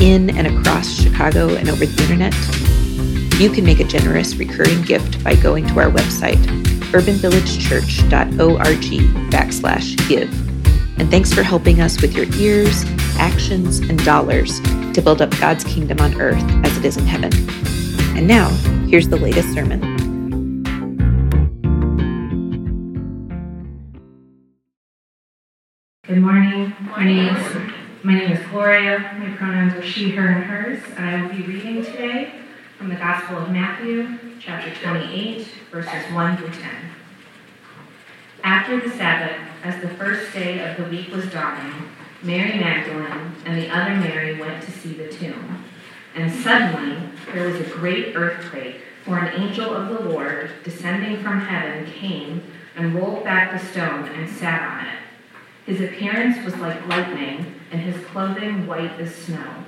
in and across Chicago and over the internet? You can make a generous recurring gift by going to our website, urbanvillagechurch.org backslash give. And thanks for helping us with your ears, actions, and dollars to build up God's kingdom on earth as it is in heaven. And now, here's the latest sermon. Good morning. Good Morning. My name is Gloria. My pronouns are she, her, and hers, and I will be reading today from the Gospel of Matthew, chapter 28, verses 1 through 10. After the Sabbath, as the first day of the week was dawning, Mary Magdalene and the other Mary went to see the tomb. And suddenly there was a great earthquake, for an angel of the Lord, descending from heaven, came and rolled back the stone and sat on it. His appearance was like lightning, and his clothing white as snow.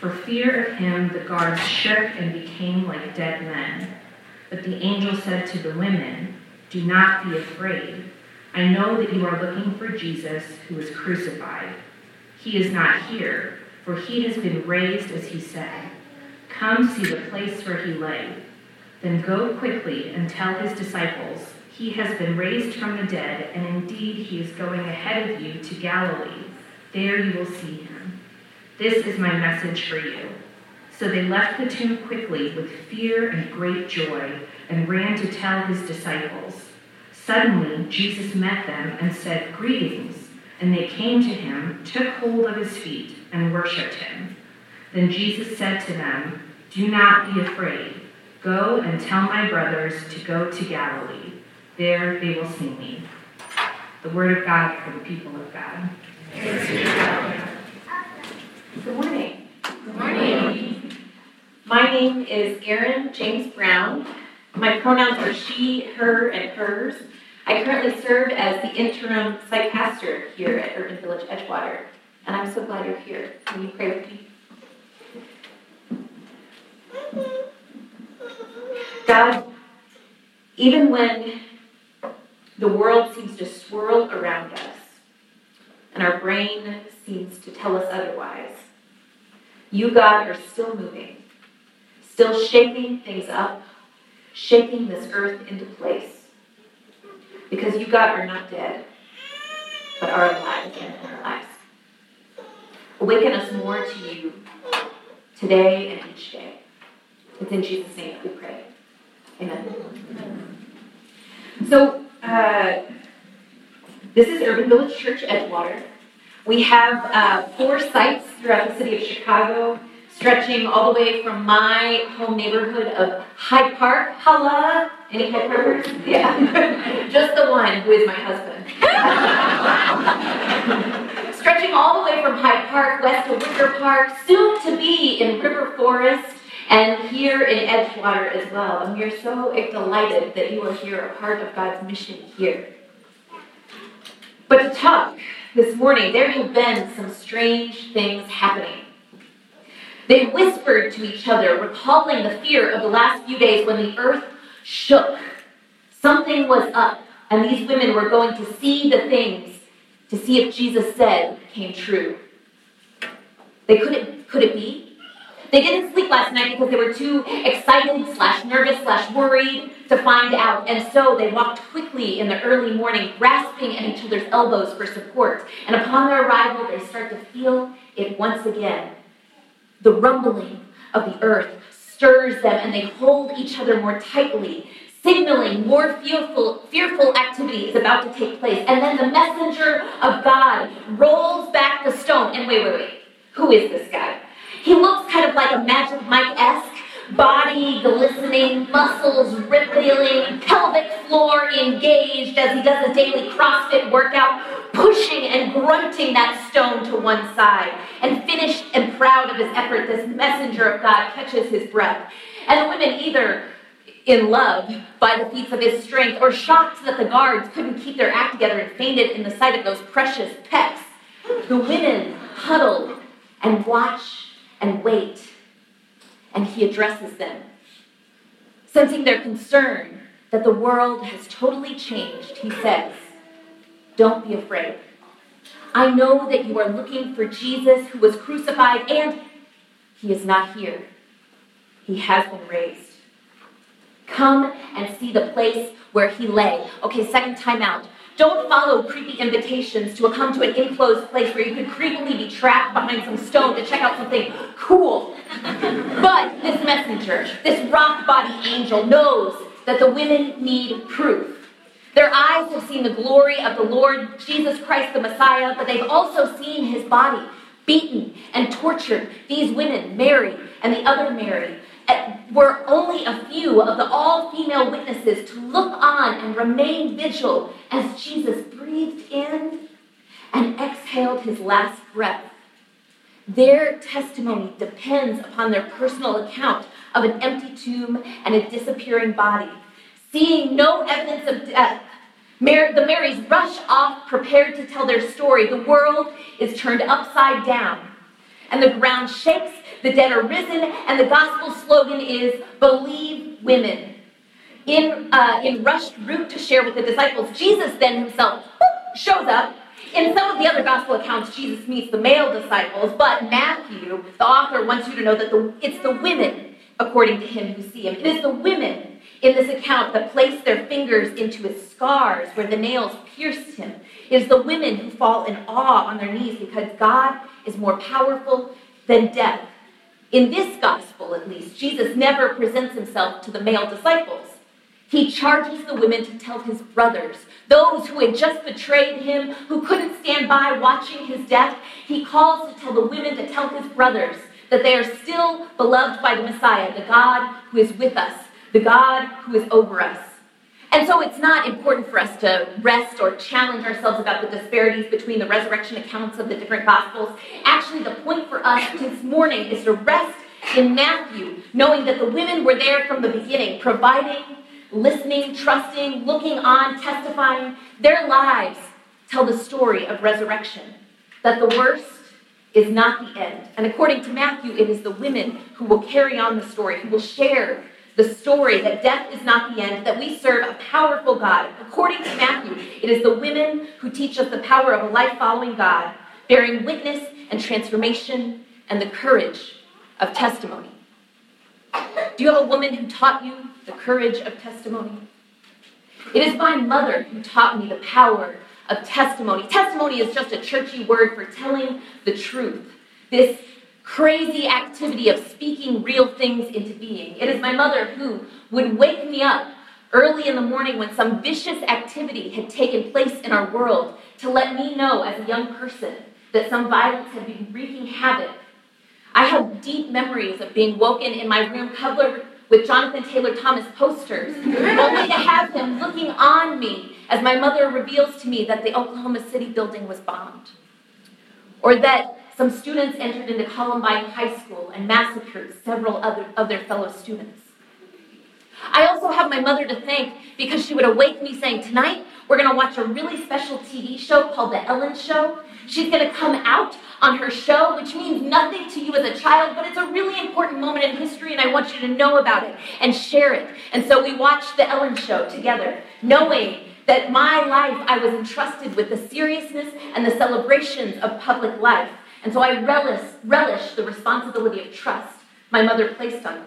For fear of him, the guards shook and became like dead men. But the angel said to the women, Do not be afraid. I know that you are looking for Jesus who was crucified. He is not here, for he has been raised as he said. Come see the place where he lay. Then go quickly and tell his disciples he has been raised from the dead, and indeed he is going ahead of you to Galilee. There you will see him. This is my message for you. So they left the tomb quickly with fear and great joy and ran to tell his disciples. Suddenly Jesus met them and said, Greetings. And they came to him, took hold of his feet, and worshipped him. Then Jesus said to them, Do not be afraid. Go and tell my brothers to go to Galilee. There they will see me. The word of God for the people of God. Good morning. Good morning. My name is Erin James Brown. My pronouns are she, her, and hers. I currently serve as the interim site pastor here at Urban Village Edgewater, and I'm so glad you're here. Can you pray with me? God, even when the world seems to swirl around us, and our brain seems to tell us otherwise. You, God, are still moving, still shaping things up, shaping this earth into place. Because you, God, are not dead, but are alive again in our lives. Awaken us more to you today and each day. It's in Jesus' name that we pray. Amen. So, uh, this is Urban Village Church Edgewater. We have uh, four sites throughout the city of Chicago, stretching all the way from my home neighborhood of Hyde Park. Holla! Any Hyde Parkers? Yeah. Just the one who is my husband. stretching all the way from Hyde Park west to Wicker Park, soon to be in River Forest, and here in Edgewater as well. And we are so delighted that you are here, a part of God's mission here. But to talk this morning, there have been some strange things happening. They whispered to each other, recalling the fear of the last few days when the earth shook. Something was up, and these women were going to see the things to see if Jesus said came true. They couldn't, could it be? They didn't sleep last night because they were too excited slash nervous slash worried to find out. And so they walked quickly in the early morning, grasping at each other's elbows for support. And upon their arrival, they start to feel it once again. The rumbling of the earth stirs them and they hold each other more tightly, signaling more fearful, fearful activity is about to take place. And then the messenger of God rolls back the stone. And wait, wait, wait. Who is this guy? He looks kind of like a Magic Mike-esque, body glistening, muscles rippling, pelvic floor engaged as he does a daily CrossFit workout, pushing and grunting that stone to one side. And finished and proud of his effort, this messenger of God catches his breath. And the women either in love by the feats of his strength or shocked that the guards couldn't keep their act together and fainted in the sight of those precious pecs. The women huddle and watch and wait. And he addresses them. Sensing their concern that the world has totally changed, he says, Don't be afraid. I know that you are looking for Jesus who was crucified, and he is not here. He has been raised. Come and see the place where he lay. Okay, second time out. Don't follow creepy invitations to come to an enclosed place where you could creepily be trapped behind some stone to check out something cool. But this messenger, this rock body angel, knows that the women need proof. Their eyes have seen the glory of the Lord Jesus Christ, the Messiah, but they've also seen his body beaten and tortured. These women, Mary and the other Mary, were only a few of the all female witnesses to look on and remain vigil as Jesus breathed in and exhaled his last breath. Their testimony depends upon their personal account of an empty tomb and a disappearing body. Seeing no evidence of death, the Marys rush off, prepared to tell their story. The world is turned upside down, and the ground shakes the dead are risen, and the gospel slogan is Believe Women. In, uh, in rushed route to share with the disciples, Jesus then himself shows up. In some of the other gospel accounts, Jesus meets the male disciples, but Matthew, the author, wants you to know that the, it's the women, according to him, who see him. It is the women in this account that place their fingers into his scars where the nails pierced him. It is the women who fall in awe on their knees because God is more powerful than death. In this gospel, at least, Jesus never presents himself to the male disciples. He charges the women to tell his brothers, those who had just betrayed him, who couldn't stand by watching his death. He calls to tell the women to tell his brothers that they are still beloved by the Messiah, the God who is with us, the God who is over us. And so it's not important for us to rest or challenge ourselves about the disparities between the resurrection accounts of the different gospels. Actually, the point for us this morning is to rest in Matthew, knowing that the women were there from the beginning, providing, listening, trusting, looking on, testifying. Their lives tell the story of resurrection, that the worst is not the end. And according to Matthew, it is the women who will carry on the story, who will share the story that death is not the end, that we serve a powerful God. According to Matthew, it is the women who teach us the power of a life following God, bearing witness and transformation and the courage of testimony. Do you have a woman who taught you the courage of testimony? It is my mother who taught me the power of testimony. Testimony is just a churchy word for telling the truth. This crazy activity of speaking real things into being. It is my mother who would wake me up early in the morning when some vicious activity had taken place in our world to let me know as a young person that some violence had been wreaking havoc. I have deep memories of being woken in my room covered with Jonathan Taylor Thomas posters, only to have him looking on me as my mother reveals to me that the Oklahoma City building was bombed. Or that some students entered into Columbine High School and massacred several other of their fellow students. I also have my mother to thank because she would awake me saying, Tonight we're going to watch a really special TV show called The Ellen Show. She's going to come out on her show, which means nothing to you as a child, but it's a really important moment in history, and I want you to know about it and share it. And so we watched The Ellen Show together, knowing that my life, I was entrusted with the seriousness and the celebrations of public life. And so I relish, relish the responsibility of trust my mother placed on me.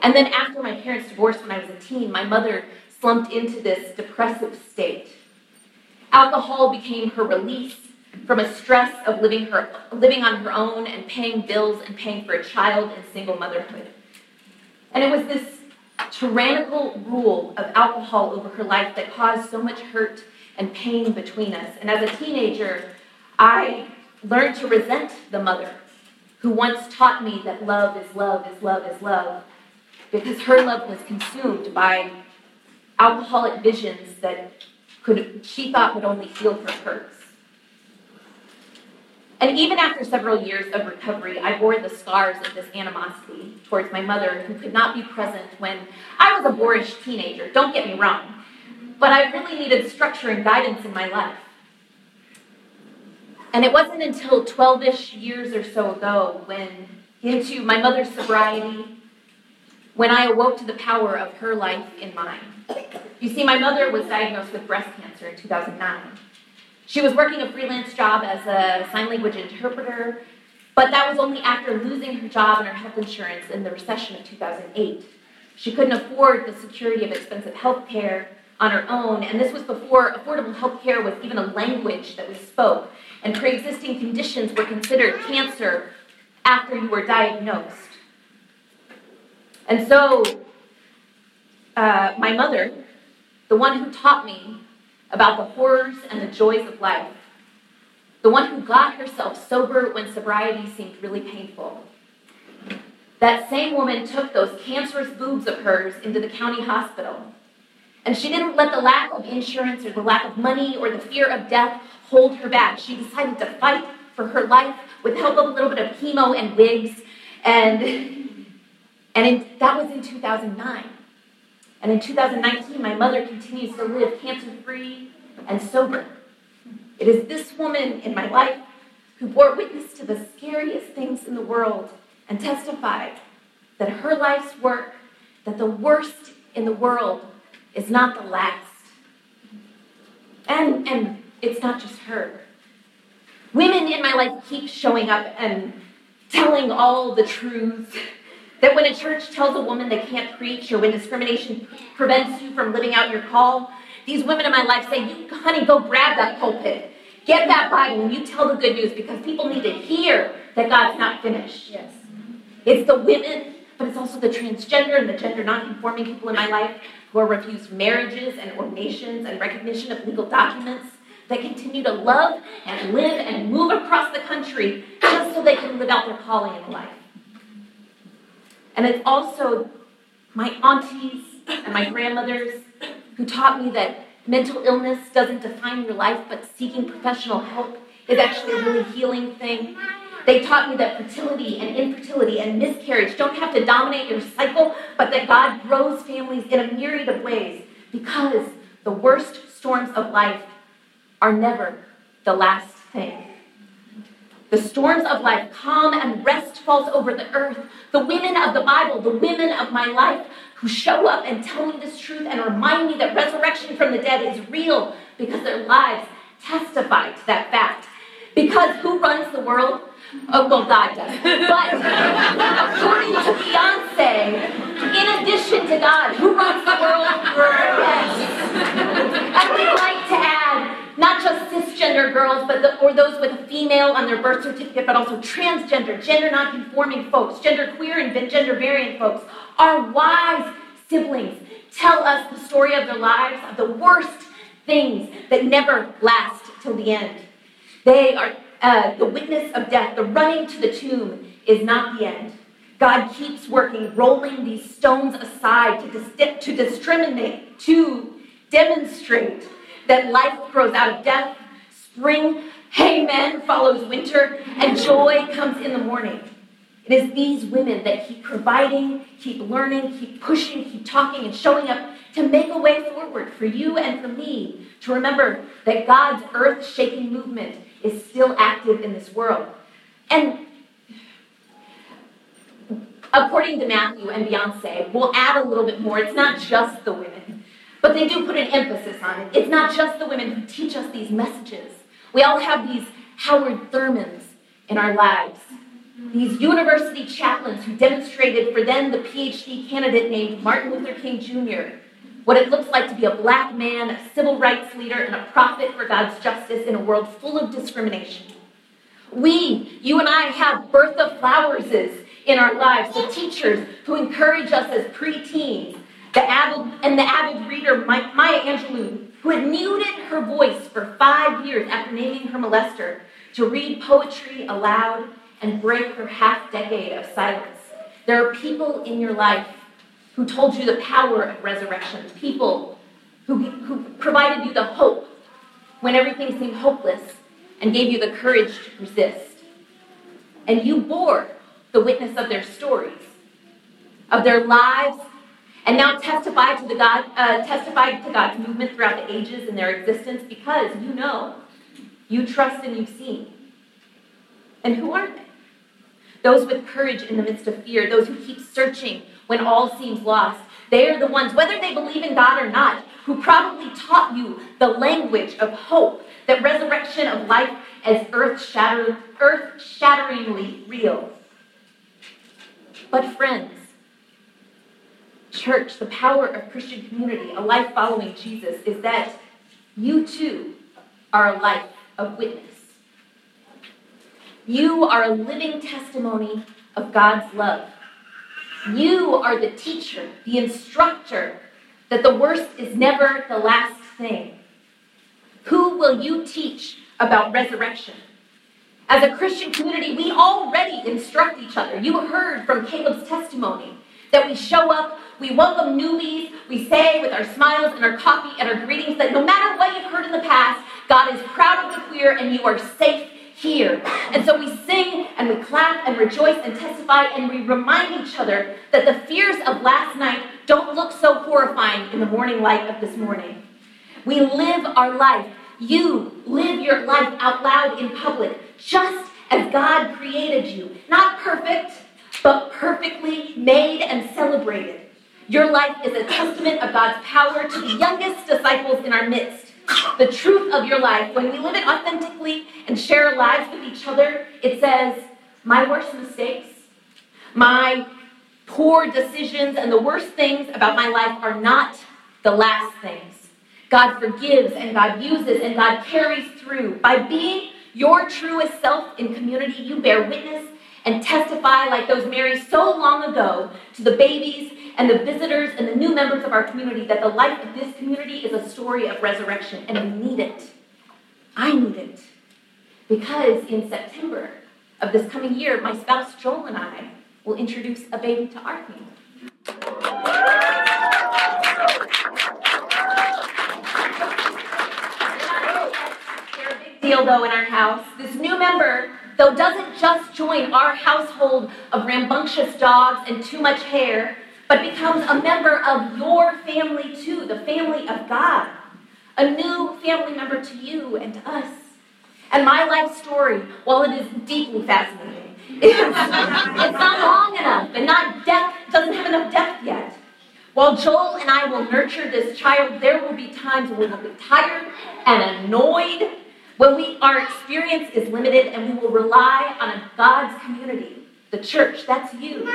And then after my parents divorced when I was a teen, my mother slumped into this depressive state. Alcohol became her release from a stress of living, her, living on her own and paying bills and paying for a child and single motherhood. And it was this tyrannical rule of alcohol over her life that caused so much hurt and pain between us. And as a teenager, I learned to resent the mother who once taught me that love is love is love is love because her love was consumed by alcoholic visions that could she thought would only heal her hurts. And even after several years of recovery, I bore the scars of this animosity towards my mother, who could not be present when I was a boorish teenager. Don't get me wrong. But I really needed structure and guidance in my life. And it wasn't until 12 ish years or so ago, when into my mother's sobriety, when I awoke to the power of her life in mine. You see, my mother was diagnosed with breast cancer in 2009. She was working a freelance job as a sign language interpreter, but that was only after losing her job and her health insurance in the recession of 2008. She couldn't afford the security of expensive health care on her own, and this was before affordable health care was even a language that we spoke, and pre existing conditions were considered cancer after you were diagnosed. And so, uh, my mother, the one who taught me about the horrors and the joys of life, the one who got herself sober when sobriety seemed really painful. That same woman took those cancerous boobs of hers into the county hospital. And she didn't let the lack of insurance or the lack of money or the fear of death hold her back. She decided to fight for her life with help of a little bit of chemo and wigs. And, and in, that was in 2009. And in 2019, my mother continues to live cancer free and sober. It is this woman in my life who bore witness to the scariest things in the world and testified that her life's work, that the worst in the world is not the last. And, and it's not just her. Women in my life keep showing up and telling all the truths that when a church tells a woman they can't preach or when discrimination prevents you from living out your call, these women in my life say, you, honey, go grab that pulpit. Get that Bible and you tell the good news because people need to hear that God's not finished. Yes. It's the women, but it's also the transgender and the gender non-conforming people in my life who are refused marriages and ordinations and recognition of legal documents that continue to love and live and move across the country just so they can live out their calling in life. And it's also my aunties and my grandmothers who taught me that mental illness doesn't define your life, but seeking professional help is actually a really healing thing. They taught me that fertility and infertility and miscarriage don't have to dominate your cycle, but that God grows families in a myriad of ways because the worst storms of life are never the last thing. The storms of life calm and rest falls over the earth. The women of the Bible, the women of my life, who show up and tell me this truth and remind me that resurrection from the dead is real because their lives testify to that fact. Because who runs the world? Oh, well, God does. But according to Beyonce, in addition to God, who runs the world? Yes. I would like to add not just cisgender girls, but the, or those with a female on their birth certificate, but also transgender, gender nonconforming folks, gender queer and gender variant folks. Our wise siblings tell us the story of their lives, of the worst things that never last till the end. They are uh, the witness of death, the running to the tomb is not the end. God keeps working, rolling these stones aside to, dis- to discriminate, to demonstrate that life grows out of death, spring, amen, follows winter, and joy comes in the morning. It is these women that keep providing, keep learning, keep pushing, keep talking, and showing up to make a way forward for you and for me to remember that God's earth shaking movement is still active in this world. And according to Matthew and Beyonce, we'll add a little bit more. It's not just the women. But they do put an emphasis on it. It's not just the women who teach us these messages. We all have these Howard Thurmans in our lives, these university chaplains who demonstrated for then the PhD candidate named Martin Luther King Jr. what it looks like to be a black man, a civil rights leader, and a prophet for God's justice in a world full of discrimination. We, you and I, have Bertha Flowerses in our lives, the teachers who encourage us as preteens the avid, and the avid reader Maya Angelou, who had muted her voice for five years after naming her molester to read poetry aloud and break her half decade of silence. There are people in your life who told you the power of resurrection, people who, who provided you the hope when everything seemed hopeless and gave you the courage to persist. And you bore the witness of their stories, of their lives, and now testify to the God, uh, testify to God's movement throughout the ages and their existence because you know, you trust and you've seen. And who aren't they? Those with courage in the midst of fear, those who keep searching when all seems lost. They are the ones, whether they believe in God or not, who probably taught you the language of hope, that resurrection of life as earth-shatteringly real. But friends, church, the power of Christian community, a life following Jesus, is that you too are a life of witness. You are a living testimony of God's love. You are the teacher, the instructor, that the worst is never the last thing. Who will you teach about resurrection? As a Christian community, we already instruct each other. You heard from Caleb's testimony that we show up, we welcome newbies, we say with our smiles and our coffee and our greetings that no matter what you've heard in the past, God is proud of the queer and you are safe here. And so we sing and we clap and rejoice and testify and we remind each other that the fears of last night don't look so horrifying in the morning light of this morning. We live our life. You live your life out loud in public, just as God created you. Not perfect, but perfectly made and celebrated. Your life is a testament of God's power to the youngest disciples in our midst the truth of your life, when we live it authentically and share our lives with each other, it says, my worst mistakes, my poor decisions, and the worst things about my life are not the last things. God forgives and God uses and God carries through. By being your truest self in community, you bear witness and testify like those Marys so long ago to the babies and the visitors and the new members of our community that the life of this community is a story of resurrection, and we need it. I need it. Because in September of this coming year, my spouse Joel and I will introduce a baby to our family. They're a big deal, though, in our house. This new member though doesn't just join our household of rambunctious dogs and too much hair, but becomes a member of your family too, the family of God. A new family member to you and to us. And my life story, while it is deeply fascinating, it's, not long enough and not depth, doesn't have enough depth yet. While Joel and I will nurture this child, there will be times when we will be tired and annoyed, when we, our experience is limited, and we will rely on God's community, the church, that's you,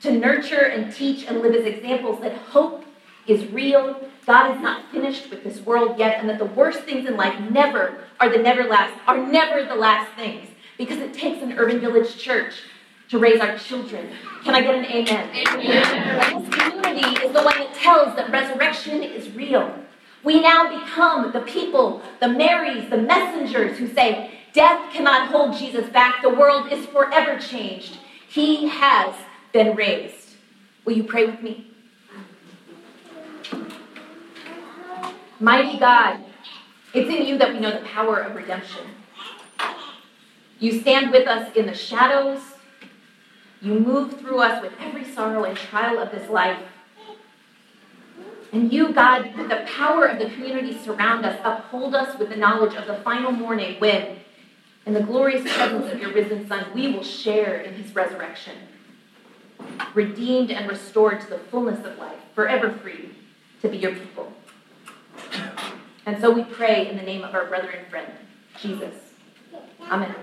to nurture and teach and live as examples that hope is real, God is not finished with this world yet, and that the worst things in life never are the never last, are never the last things. Because it takes an urban village church to raise our children. Can I get an amen? amen. This community is the one that tells that resurrection is real. We now become the people, the Marys, the messengers who say, Death cannot hold Jesus back. The world is forever changed. He has been raised. Will you pray with me? Mighty God, it's in you that we know the power of redemption. You stand with us in the shadows. You move through us with every sorrow and trial of this life. And you, God, with the power of the community surround us, uphold us with the knowledge of the final morning when, in the glorious presence of your risen Son, we will share in his resurrection redeemed and restored to the fullness of life, forever free to be your people. And so we pray in the name of our brother and friend, Jesus. Amen.